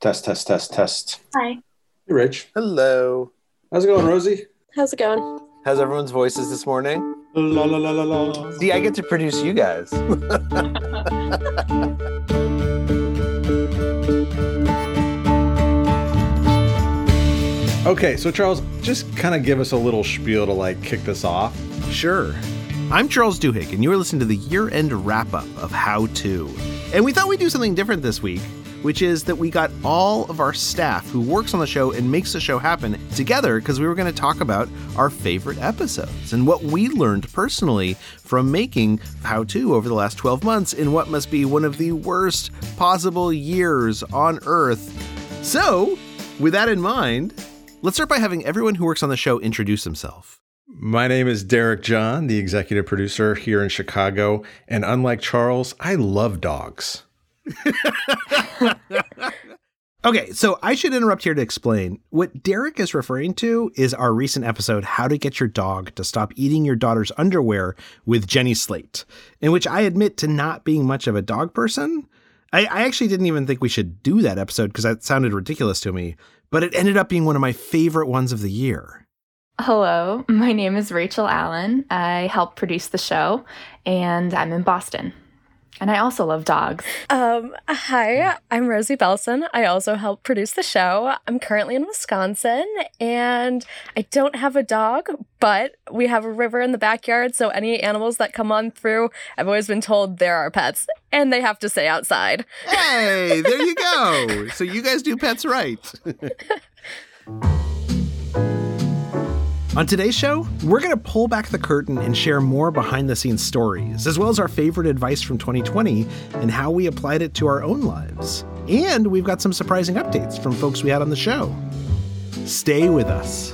Test, test, test, test. Hi. Hey, Rich. Hello. How's it going, Rosie? How's it going? How's everyone's voices this morning? La la la la la. See, I get to produce you guys. Okay, so Charles, just kind of give us a little spiel to like kick this off. Sure. I'm Charles Duhigg, and you're listening to the year end wrap up of How To. And we thought we'd do something different this week, which is that we got all of our staff who works on the show and makes the show happen together because we were going to talk about our favorite episodes and what we learned personally from making How To over the last 12 months in what must be one of the worst possible years on Earth. So, with that in mind, let's start by having everyone who works on the show introduce himself. My name is Derek John, the executive producer here in Chicago. And unlike Charles, I love dogs. Okay, so I should interrupt here to explain. What Derek is referring to is our recent episode, How to Get Your Dog to Stop Eating Your Daughter's Underwear with Jenny Slate, in which I admit to not being much of a dog person. I, I actually didn't even think we should do that episode because that sounded ridiculous to me, but it ended up being one of my favorite ones of the year. Hello, my name is Rachel Allen. I help produce the show, and I'm in Boston. And I also love dogs. Um, hi, I'm Rosie Belson. I also help produce the show. I'm currently in Wisconsin and I don't have a dog, but we have a river in the backyard, so any animals that come on through, I've always been told they're our pets and they have to stay outside. Hey, there you go. So you guys do pets right. On today's show, we're going to pull back the curtain and share more behind the scenes stories, as well as our favorite advice from 2020 and how we applied it to our own lives. And we've got some surprising updates from folks we had on the show. Stay with us.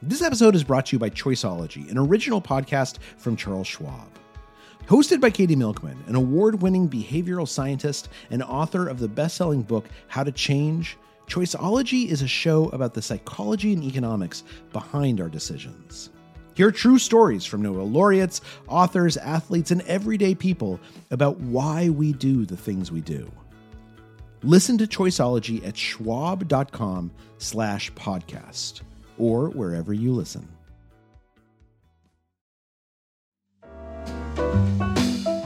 This episode is brought to you by Choiceology, an original podcast from Charles Schwab. Hosted by Katie Milkman, an award winning behavioral scientist and author of the best selling book, How to Change, Choiceology is a show about the psychology and economics behind our decisions. Hear true stories from Nobel laureates, authors, athletes, and everyday people about why we do the things we do. Listen to Choiceology at schwab.com slash podcast or wherever you listen.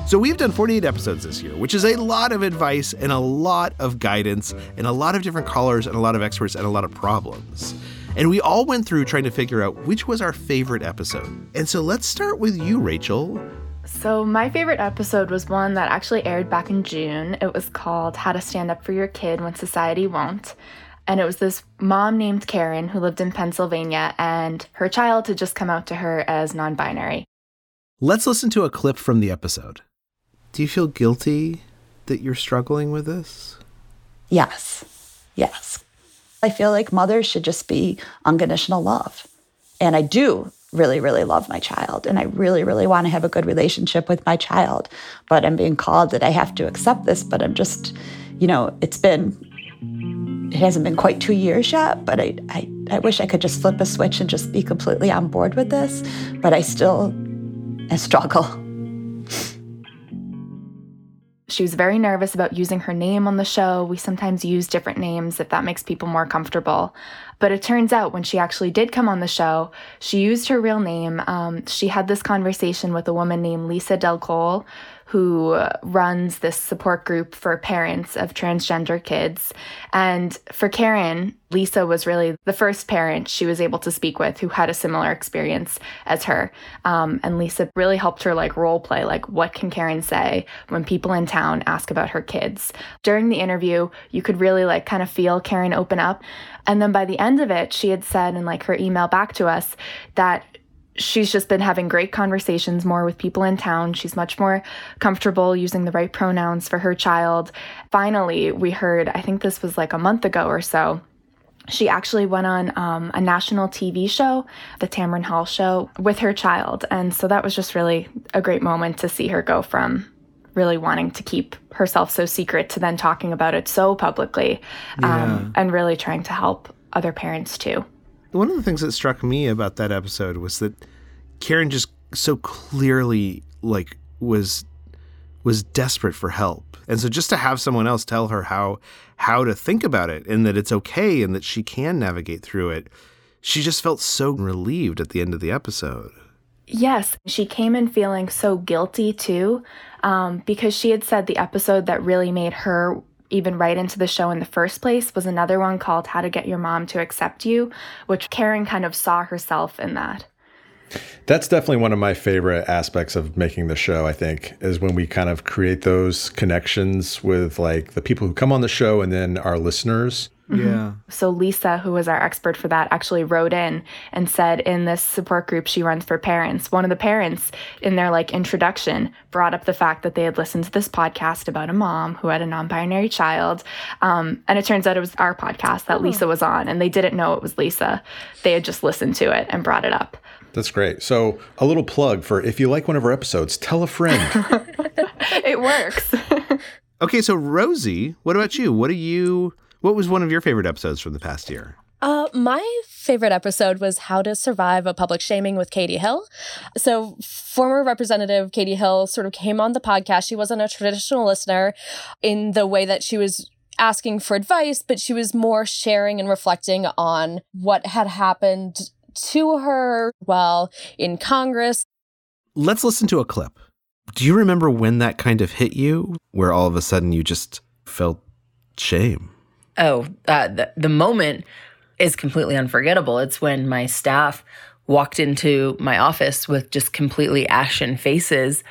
So we've done 48 episodes this year, which is a lot of advice and a lot of guidance and a lot of different callers and a lot of experts and a lot of problems. And we all went through trying to figure out which was our favorite episode. And so let's start with you, Rachel. So, my favorite episode was one that actually aired back in June. It was called How to Stand Up for Your Kid When Society Won't. And it was this mom named Karen who lived in Pennsylvania, and her child had just come out to her as non binary. Let's listen to a clip from the episode. Do you feel guilty that you're struggling with this? Yes. Yes. I feel like mothers should just be unconditional love. And I do really, really love my child. And I really, really want to have a good relationship with my child. But I'm being called that I have to accept this. But I'm just, you know, it's been, it hasn't been quite two years yet. But I, I, I wish I could just flip a switch and just be completely on board with this. But I still I struggle. She was very nervous about using her name on the show. We sometimes use different names if that makes people more comfortable. But it turns out when she actually did come on the show, she used her real name. Um, she had this conversation with a woman named Lisa Del Cole, who runs this support group for parents of transgender kids. And for Karen, Lisa was really the first parent she was able to speak with who had a similar experience as her. Um, and Lisa really helped her like role play, like what can Karen say when people in town ask about her kids. During the interview, you could really like kind of feel Karen open up. And then by the end of it, she had said in like her email back to us that she's just been having great conversations more with people in town. She's much more comfortable using the right pronouns for her child. Finally, we heard, I think this was like a month ago or so, she actually went on um, a national TV show, the Tamron Hall show, with her child. And so that was just really a great moment to see her go from really wanting to keep herself so secret to then talking about it so publicly um, and really trying to help other parents too. One of the things that struck me about that episode was that Karen just so clearly like was was desperate for help. And so just to have someone else tell her how how to think about it and that it's okay and that she can navigate through it, she just felt so relieved at the end of the episode. Yes, she came in feeling so guilty too, um, because she had said the episode that really made her even write into the show in the first place was another one called How to Get Your Mom to Accept You, which Karen kind of saw herself in that. That's definitely one of my favorite aspects of making the show, I think, is when we kind of create those connections with like the people who come on the show and then our listeners. Yeah. So Lisa, who was our expert for that, actually wrote in and said in this support group she runs for parents, one of the parents in their like introduction brought up the fact that they had listened to this podcast about a mom who had a non-binary child, um, and it turns out it was our podcast that Lisa was on, and they didn't know it was Lisa. They had just listened to it and brought it up. That's great. So, a little plug for if you like one of our episodes, tell a friend. It works. Okay, so Rosie, what about you? What are you what was one of your favorite episodes from the past year? Uh, my favorite episode was How to Survive a Public Shaming with Katie Hill. So, former Representative Katie Hill sort of came on the podcast. She wasn't a traditional listener in the way that she was asking for advice, but she was more sharing and reflecting on what had happened to her while in Congress. Let's listen to a clip. Do you remember when that kind of hit you where all of a sudden you just felt shame? Oh, uh, the, the moment is completely unforgettable. It's when my staff walked into my office with just completely ashen faces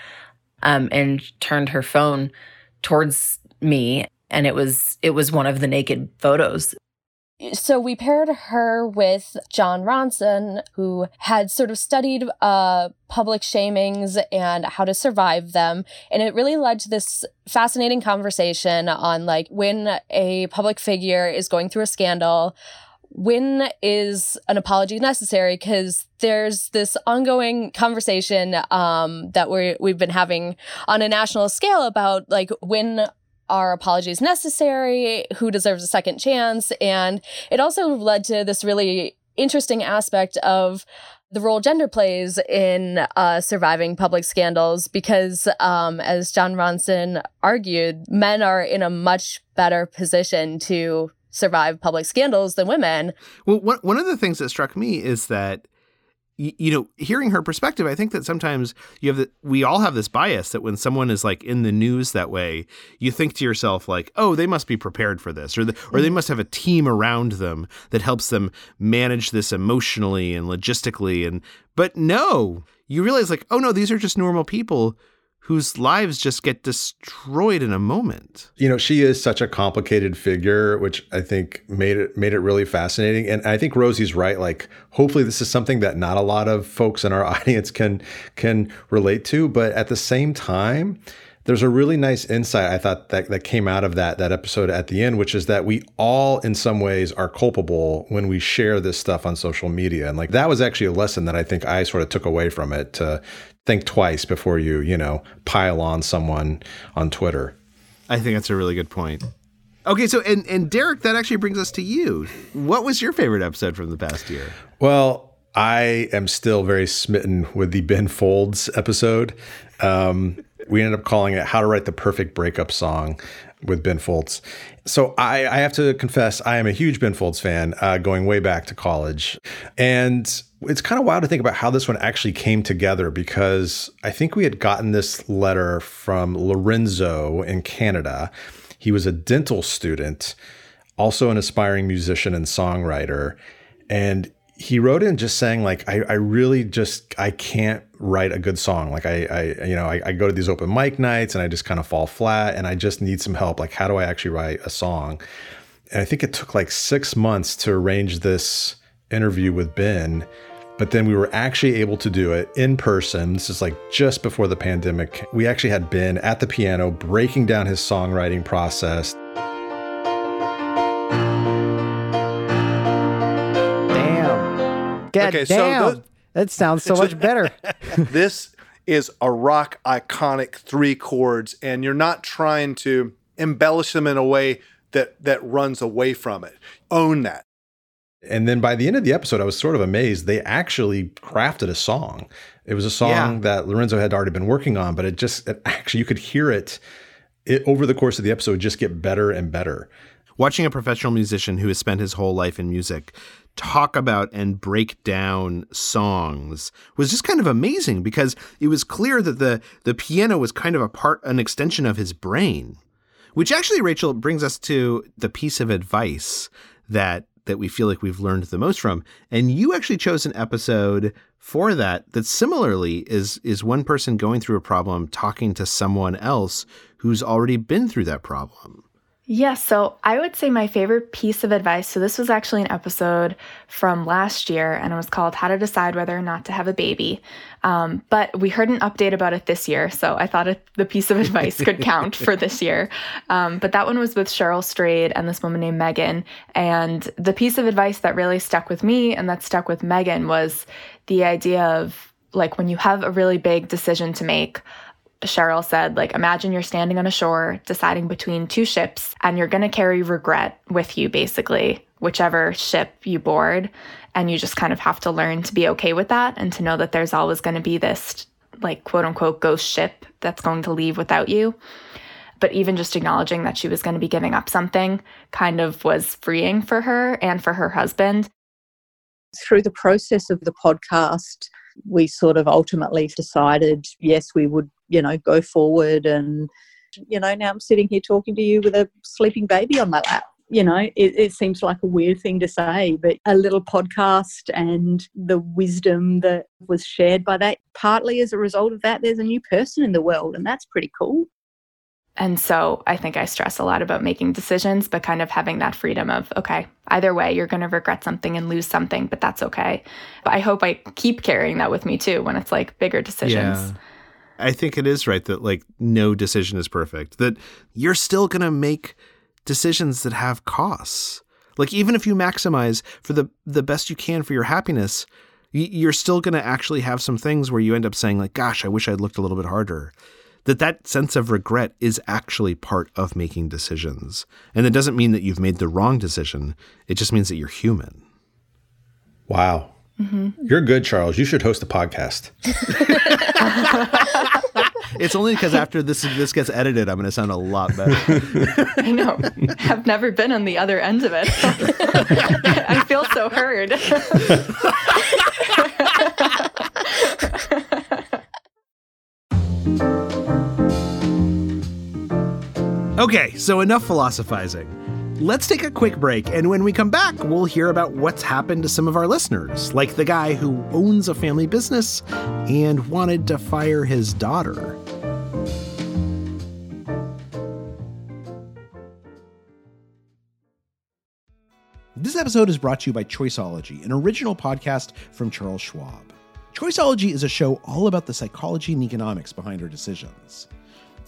um, and turned her phone towards me. And it was it was one of the naked photos so we paired her with Jon Ronson, who had sort of studied uh, public shamings and how to survive them. And it really led to this fascinating conversation on like when a public figure is going through a scandal, when is an apology necessary? Because there's this ongoing conversation um, that we we've been having on a national scale about like when are apologies necessary? Who deserves a second chance? And it also led to this really interesting aspect of the role gender plays in uh, surviving public scandals because, um, as Jon Ronson argued, men are in a much better position to survive public scandals than women. Well, one, one of the things that struck me is that you know, hearing her perspective, I think that sometimes you have that we all have this bias that when someone is like in the news that way, you think to yourself like, "Oh, they must be prepared for this," or the, or they mm-hmm. must have a team around them that helps them manage this emotionally and logistically. And but no, you realize like, oh no, these are just normal people whose lives just get destroyed in a moment. You know, she is such a complicated figure, which I think made it made it really fascinating. And I think Rosie's right. Like, hopefully, this is something that not a lot of folks in our audience can can relate to. But at the same time, there's a really nice insight I thought that, that came out of that that episode at the end, which is that we all in some ways are culpable when we share this stuff on social media. And like that was actually a lesson that I think I sort of took away from it to think twice before you, you know, pile on someone on Twitter. I think that's a really good point. Okay, so and and Derek, that actually brings us to you. What was your favorite episode from the past year? Well, I am still very smitten with the Ben Folds episode. Um, we ended up calling it "How to Write the Perfect Breakup Song" with Ben Folds. So I, I have to confess, I am a huge Ben Folds fan, uh, going way back to college, and it's kind of wild to think about how this one actually came together because I think we had gotten this letter from Lorenzo in Canada. He was a dental student, also an aspiring musician and songwriter. And he wrote in just saying like I, I really just I can't write a good song like I, I you know I, I, go to these open mic nights and I just kind of fall flat and I just need some help like how do I actually write a song and I think it took like six months to arrange this interview with Ben but then we were actually able to do it in person. This is like just before the pandemic. We actually had Ben at the piano breaking down his songwriting process. Damn. God okay, damn. So that sounds so much better. this is a rock iconic three chords, and you're not trying to embellish them in a way that that runs away from it. Own that. And then by the end of the episode, I was sort of amazed. They actually crafted a song. It was a song Yeah. that Lorenzo had already been working on, but it just it actually you could hear it, it over the course of the episode just get better and better. Watching a professional musician who has spent his whole life in music talk about and break down songs was just kind of amazing because it was clear that the the piano was kind of a part an extension of his brain. Which actually Rachel brings us to the piece of advice that that we feel like we've learned the most from. And you actually chose an episode for that that similarly is is one person going through a problem talking to someone else who's already been through that problem. Yeah, so I would say my favorite piece of advice. So, this was actually an episode from last year, and it was called How to Decide Whether or Not to Have a Baby. Um, but we heard an update about it this year, so I thought it, the piece of advice could count for this year. Um, but that one was with Cheryl Strayed and this woman named Megan. And the piece of advice that really stuck with me and that stuck with Megan was the idea of like when you have a really big decision to make, Cheryl said, like, imagine you're standing on a shore deciding between two ships and you're going to carry regret with you, basically, whichever ship you board. And you just kind of have to learn to be okay with that and to know that there's always going to be this, like, quote unquote, ghost ship that's going to leave without you. But even just acknowledging that she was going to be giving up something kind of was freeing for her and for her husband. through the process of the podcast, we sort of ultimately decided, yes, we would, you know, go forward. And, you know, now I'm sitting here talking to you with a sleeping baby on my lap. You know, it, it seems like a weird thing to say, but a little podcast and the wisdom that was shared by that, partly as a result of that, there's a new person in the world, and that's pretty cool. And so I think I stress a lot about making decisions, but kind of having that freedom of, okay, either way, you're going to regret something and lose something, but that's okay. But I hope I keep carrying that with me too when it's like bigger decisions. I think it is right that like no decision is perfect. That you're still going to make decisions that have costs. Like even if you maximize for the the best you can for your happiness, you're still going to actually have some things where you end up saying like gosh, I wish I'd looked a little bit harder. That that sense of regret is actually part of making decisions. And it doesn't mean that you've made the wrong decision. It just means that you're human. Wow. Mm-hmm. You're good, Charles. You should host a podcast. It's only because after this this gets edited, I'm going to sound a lot better. I know. I've never been on the other end of it. I feel so heard. Okay, so enough philosophizing. Let's take a quick break, and when we come back, we'll hear about what's happened to some of our listeners, like the guy who owns a family business and wanted to fire his daughter. This episode is brought to you by Choiceology, an original podcast from Charles Schwab. Choiceology is a show all about the psychology and economics behind our decisions.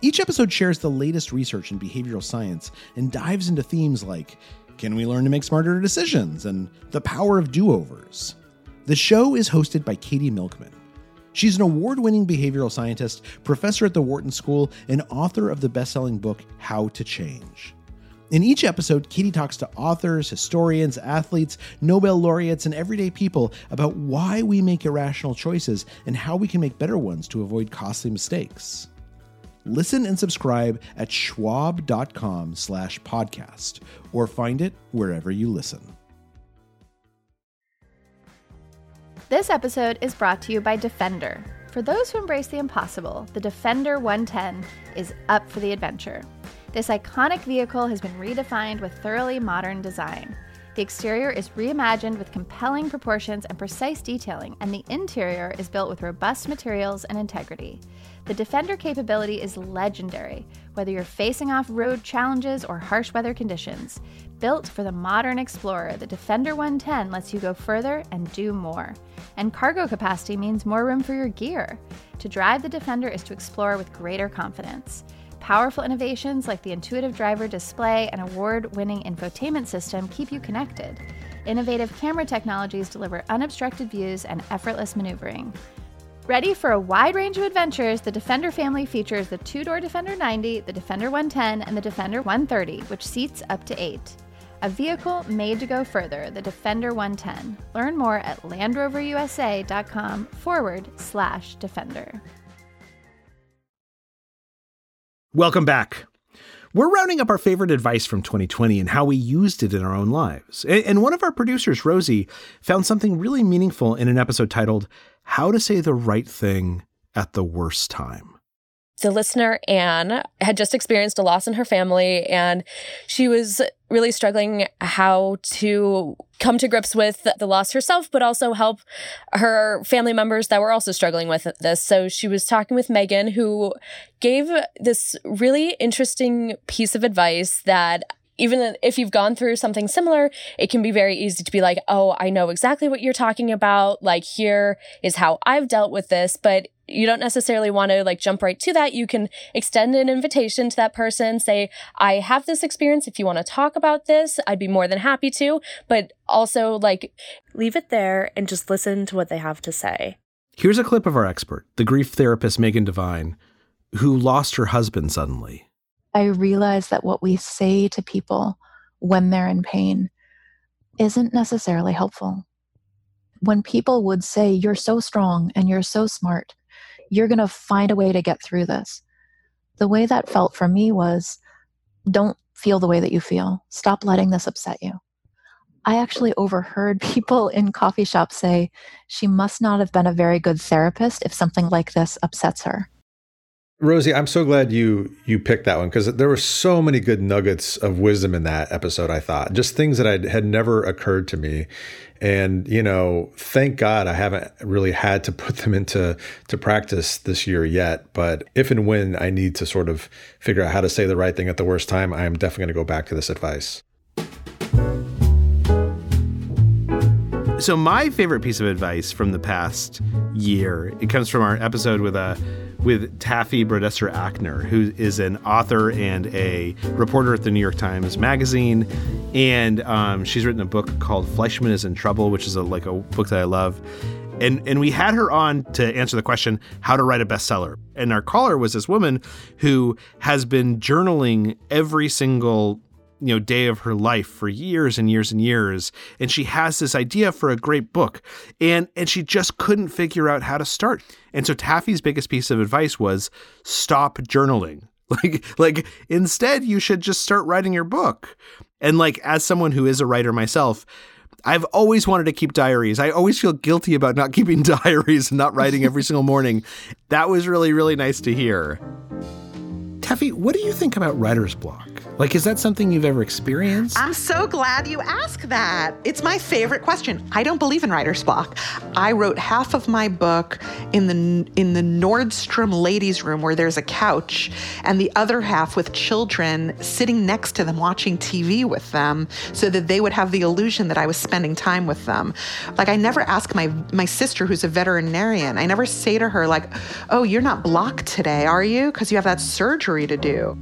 Each episode shares the latest research in behavioral science and dives into themes like can we learn to make smarter decisions and the power of do overs. The show is hosted by Katie Milkman. She's an award winning behavioral scientist, professor at the Wharton School, and author of the best selling book, How to Change. In each episode, Katie talks to authors, historians, athletes, Nobel laureates, and everyday people about why we make irrational choices and how we can make better ones to avoid costly mistakes. Listen and subscribe at schwab.com slash podcast or find it wherever you listen. This episode is brought to you by Defender. For those who embrace the impossible, the Defender 110 is up for the adventure. This iconic vehicle has been redefined with thoroughly modern design. The exterior is reimagined with compelling proportions and precise detailing, and the interior is built with robust materials and integrity. The Defender capability is legendary, whether you're facing off road challenges or harsh weather conditions. Built for the modern explorer, the Defender 110 lets you go further and do more. And cargo capacity means more room for your gear. To drive the Defender is to explore with greater confidence. Powerful innovations like the intuitive driver display and award winning infotainment system keep you connected. Innovative camera technologies deliver unobstructed views and effortless maneuvering. Ready for a wide range of adventures, the Defender family features the two door Defender 90, the Defender 110, and the Defender 130, which seats up to eight. a vehicle made to go further, the Defender 110. Learn more at LandRoverUSA.com forward slash Defender. Welcome back. We're rounding up our favorite advice from 2020 and how we used it in our own lives. And one of our producers, Rosie, found something really meaningful in an episode titled How to Say the Right Thing at the Worst Time the listener, Anne, had just experienced a loss in her family, and she was really struggling how to come to grips with the loss herself, but also help her family members that were also struggling with this. So she was talking with Megan, who gave this really interesting piece of advice that even if you've gone through something similar, it can be very easy to be like, oh, I know exactly what you're talking about. Like, here is how I've dealt with this. But you don't necessarily want to like jump right to that. You can extend an invitation to that person, say, I have this experience. If you want to talk about this, I'd be more than happy to. But also, like, leave it there and just listen to what they have to say. Here's a clip of our expert, the grief therapist Megan Devine, who lost her husband suddenly. I realize that what we say to people when they're in pain isn't necessarily helpful. When people would say, You're so strong and you're so smart, you're going to find a way to get through this. The way that felt for me was don't feel the way that you feel. Stop letting this upset you. I actually overheard people in coffee shops say she must not have been a very good therapist if something like this upsets her. Rosie, I'm so glad you you picked that one because there were so many good nuggets of wisdom in that episode. I thought just things that I had never occurred to me, and you know, thank God I haven't really had to put them into to practice this year yet. But if and when I need to sort of figure out how to say the right thing at the worst time, I am definitely going to go back to this advice. So my favorite piece of advice from the past year, it comes from our episode with a uh, with Taffy Brodesser Akner, who is an author and a reporter at the New York Times Magazine, and um, she's written a book called Fleischman is in Trouble, which is a, like a book that I love. And and we had her on to answer the question how to write a bestseller. And our caller was this woman who has been journaling every single you know day of her life for years and years and years and she has this idea for a great book and and she just couldn't figure out how to start and so taffy's biggest piece of advice was stop journaling like like instead you should just start writing your book and like as someone who is a writer myself I've always wanted to keep diaries. I always feel guilty about not keeping diaries and not writing every single morning. That was really, really nice to hear. Taffy, what do you think about writer's block? Like, is that something you've ever experienced? I'm so glad you asked that. It's my favorite question. I don't believe in writer's block. I wrote half of my book in the in the Nordstrom ladies' room where there's a couch, and the other half with children sitting next to them watching TV with them, so that they would have the illusion that I was spending time with them. Like I never ask my my sister, who's a veterinarian, I never say to her like, "Oh, you're not blocked today, are you? Because you have that surgery to do."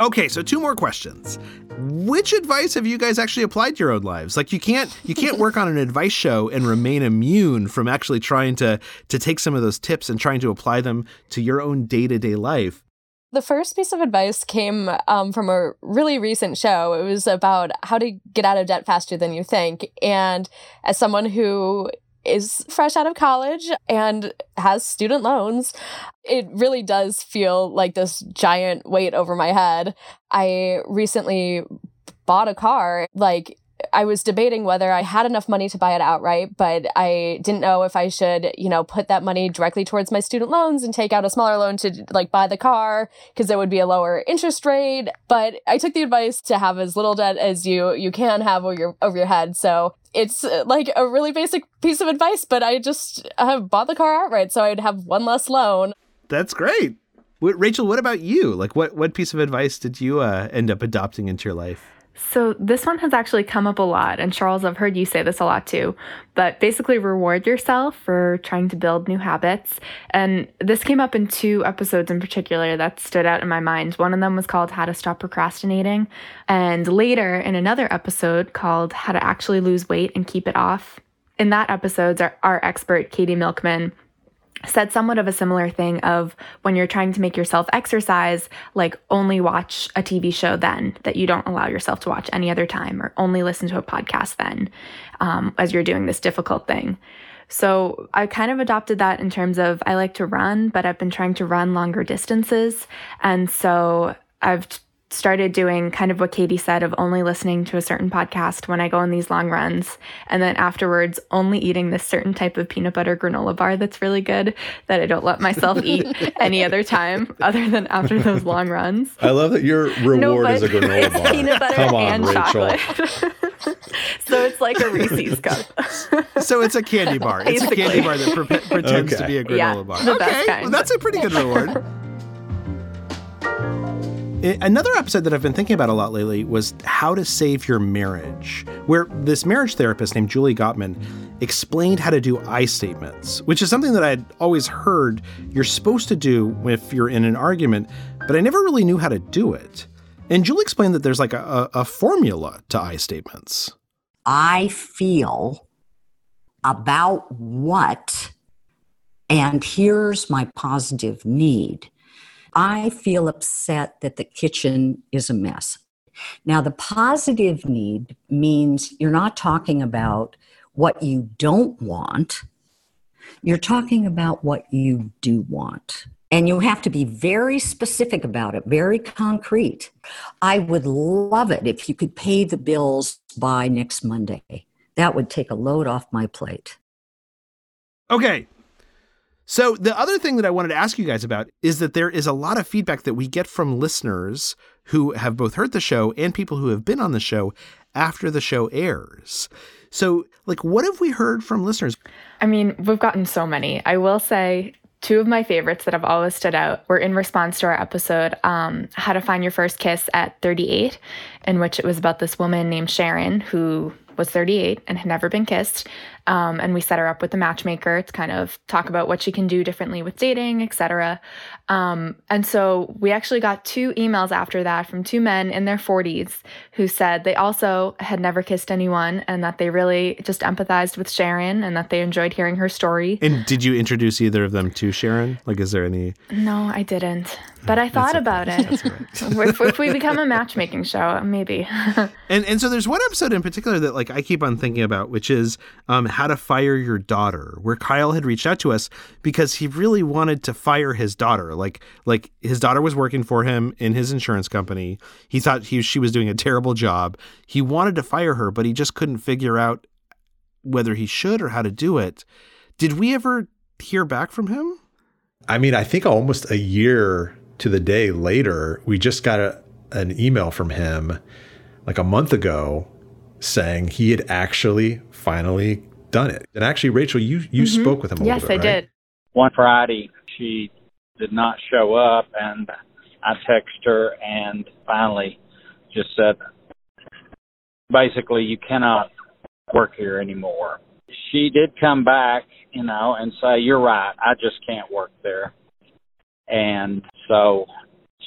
Okay, so two more questions. Which advice have you guys actually applied to your own lives? Like you can't you can't work on an advice show and remain immune from actually trying to to take some of those tips and trying to apply them to your own day-to-day life. The first piece of advice came um, from a really recent show. It was about how to get out of debt faster than you think. And as someone who is fresh out of college and has student loans, it really does feel like this giant weight over my head. I recently bought a car like I was debating whether I had enough money to buy it outright, but I didn't know if I should, you know, put that money directly towards my student loans and take out a smaller loan to like buy the car because there would be a lower interest rate. But I took the advice to have as little debt as you you can have over your over your head. So it's uh, like a really basic piece of advice, but I just have bought the car outright, so I'd have one less loan. That's great. Rachel, what about you? Like, what what piece of advice did you uh, end up adopting into your life? So, this one has actually come up a lot, and Charles, I've heard you say this a lot too. But basically, reward yourself for trying to build new habits. And this came up in two episodes in particular that stood out in my mind. One of them was called How to Stop Procrastinating, and later in another episode called How to Actually Lose Weight and Keep It Off. In that episode, our, our expert, Katie Milkman, said somewhat of a similar thing of when you're trying to make yourself exercise like only watch a tv show then that you don't allow yourself to watch any other time or only listen to a podcast then um, as you're doing this difficult thing. So i kind of adopted that in terms of i like to run but i've been trying to run longer distances and so i've started doing kind of what Katie said of only listening to a certain podcast when I go on these long runs. And then afterwards, only eating this certain type of peanut butter granola bar that's really good that I don't let myself eat any other time other than after those long runs. I love that your reward No, is a but granola it's bar. peanut butter Come on, and Rachel. chocolate. so it's like a Reese's cup. So it's a candy bar. It's a candy bar that pre- pretends to be a granola Yeah, bar. the best okay, kind. well, that's a pretty good reward. Another episode that I've been thinking about a lot lately was How to Save Your Marriage, where this marriage therapist named Julie Gottman explained how to do I statements, which is something that I'd always heard you're supposed to do if you're in an argument, but I never really knew how to do it. And Julie explained that there's like a, a formula to I statements. I feel about what, and here's my positive need. I feel upset that the kitchen is a mess. Now, the positive need means you're not talking about what you don't want, you're talking about what you do want. And you have to be very specific about it, very concrete. I would love it if you could pay the bills by next Monday. That would take a load off my plate. Okay. So the other thing that I wanted to ask you guys about is that there is a lot of feedback that we get from listeners who have both heard the show and people who have been on the show after the show airs. So, like, what have we heard from listeners? I mean, we've gotten so many. I will say two of my favorites that have always stood out were in response to our episode, um, How to Find Your First Kiss at 38, in which it was about this woman named Sharon who was 38 and had never been kissed. Um, and we set her up with a matchmaker to kind of talk about what she can do differently with dating, etc. Um, and so we actually got two emails after that from two men in their 40s who said they also had never kissed anyone and that they really just empathized with Sharon and that they enjoyed hearing her story. And did you introduce either of them to Sharon? Like, is there any? No, I didn't. But I thought about it. if, if we become a matchmaking show, maybe. And and so there's one episode in particular that like I keep on thinking about, which is um, how to fire your daughter, where Kyle had reached out to us because he really wanted to fire his daughter. Like like his daughter was working for him in his insurance company. He thought he she was doing a terrible job. He wanted to fire her, but he just couldn't figure out whether he should or how to do it. Did we ever hear back from him? I mean, I think almost a year to the day later, we just got a, an email from him like a month ago saying he had actually finally done it. And actually, Rachel, you you Mhm. spoke with him a yes, little bit, Yes, I right? did. one Friday she did not show up and I texted her and finally just said basically you cannot work here anymore. She did come back, you know, and say, You're right, I just can't work there. And so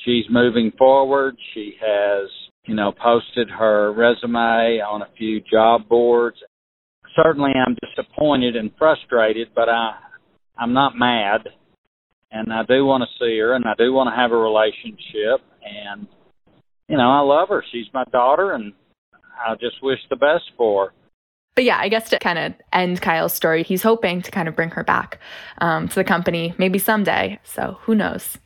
she's moving forward. She has, you know, posted her resume on a few job boards. Certainly I'm disappointed and frustrated, but I I'm not mad, and I do want to see her, and I do want to have a relationship, and you know I love her. She's my daughter, and I just wish the best for her. But yeah, I guess to kind of end Kyle's story, he's hoping to kind of bring her back um, to the company maybe someday. So who knows?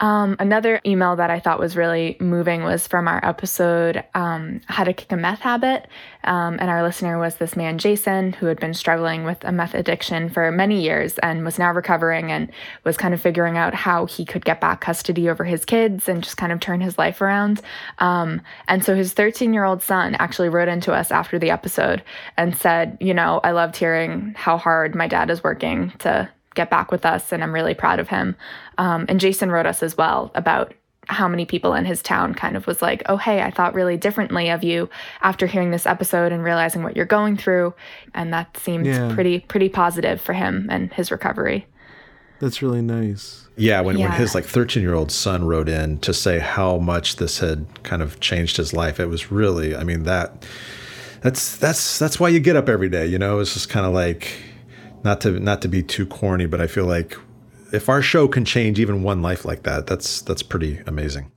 Um, another email that I thought was really moving was from our episode, um, How to Kick a Meth Habit. Um, and our listener was this man, Jason, who had been struggling with a meth addiction for many years and was now recovering and was kind of figuring out how he could get back custody over his kids and just kind of turn his life around. Um, and so his 13 year old son actually wrote into us after the episode and said, You know, I loved hearing how hard my dad is working to get back with us, and I'm really proud of him. Um, and Jason wrote us as well about how many people in his town kind of was like, oh, hey, I thought really differently of you after hearing this episode and realizing what you're going through. And that seemed Yeah. pretty, pretty positive for him and his recovery. That's really nice. Yeah, when, when his like 13 year old son wrote in to say how much this had kind of changed his life, it was really, I mean, that that's that's that's why you get up every day, you know. It's just kind of like not to not to be too corny, but I feel like if our show can change even one life like that, that's that's pretty amazing.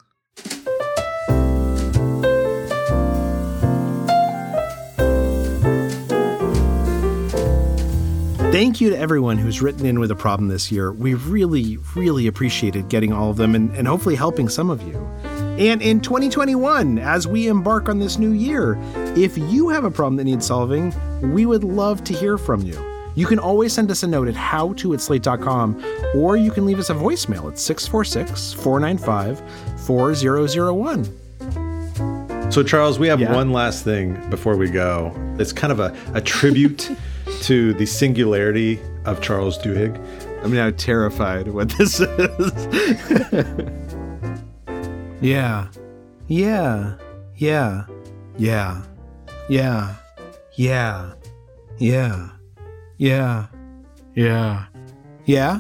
Thank you to everyone who's written in with a problem this year. We really, really appreciated getting all of them and, and hopefully helping some of you. And in 2021, as we embark on this new year, if you have a problem that needs solving, we would love to hear from you. You can always send us a note at howto at slate.com, or you can leave us a voicemail at 646 495 4001. So, Charles, we have yeah. one last thing before we go. It's kind of a, a tribute to the singularity of Charles Duhigg. I'm now terrified what this is. yeah. Yeah. Yeah. Yeah. Yeah. Yeah. Yeah. Yeah. Yeah. Yeah.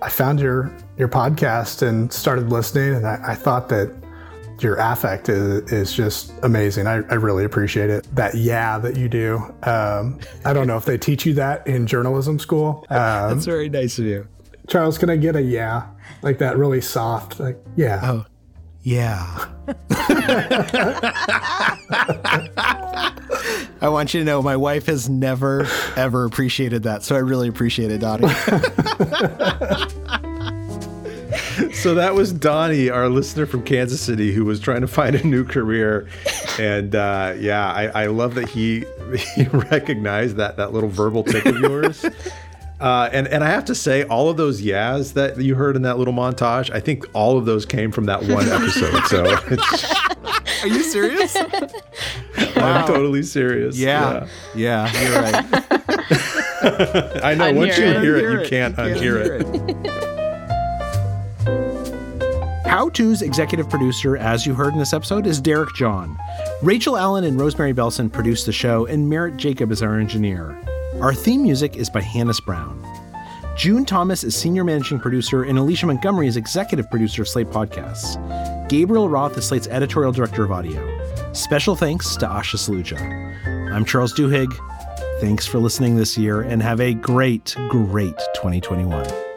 I found your your podcast and started listening and I, I thought that your affect is, is just amazing. I, I really appreciate it. That yeah that you do. Um, I don't know if they teach you that in journalism school. Um, That's very nice of you. Charles, can I get a yeah? Like that really soft, like yeah. Oh, yeah. I want you to know my wife has never, ever appreciated that. So I really appreciate it, Dottie. so that was Donnie, our listener from Kansas City, who was trying to find a new career, and uh, yeah, I, I, love that he he recognized that that little verbal tick of yours. Uh, and and I have to say, all of those yas that you heard in that little montage, I think all of those came from that one episode. So, are you serious? Wow. I'm totally serious. Yeah, yeah, yeah you're right. I know. once you hear it, you can't, unhear it. How To's executive producer, as you heard in this episode, is Derek John. Rachel Allen and Rosemary Belson produced the show, and Merritt Jacob is our engineer. Our theme music is by Hannis Brown. June Thomas is senior managing producer, and Alicia Montgomery is executive producer of Slate Podcasts. Gabriel Roth is Slate's editorial director of audio. Special thanks to Asha Saluja. I'm Charles Duhigg. Thanks for listening this year, and have a great, great 2021.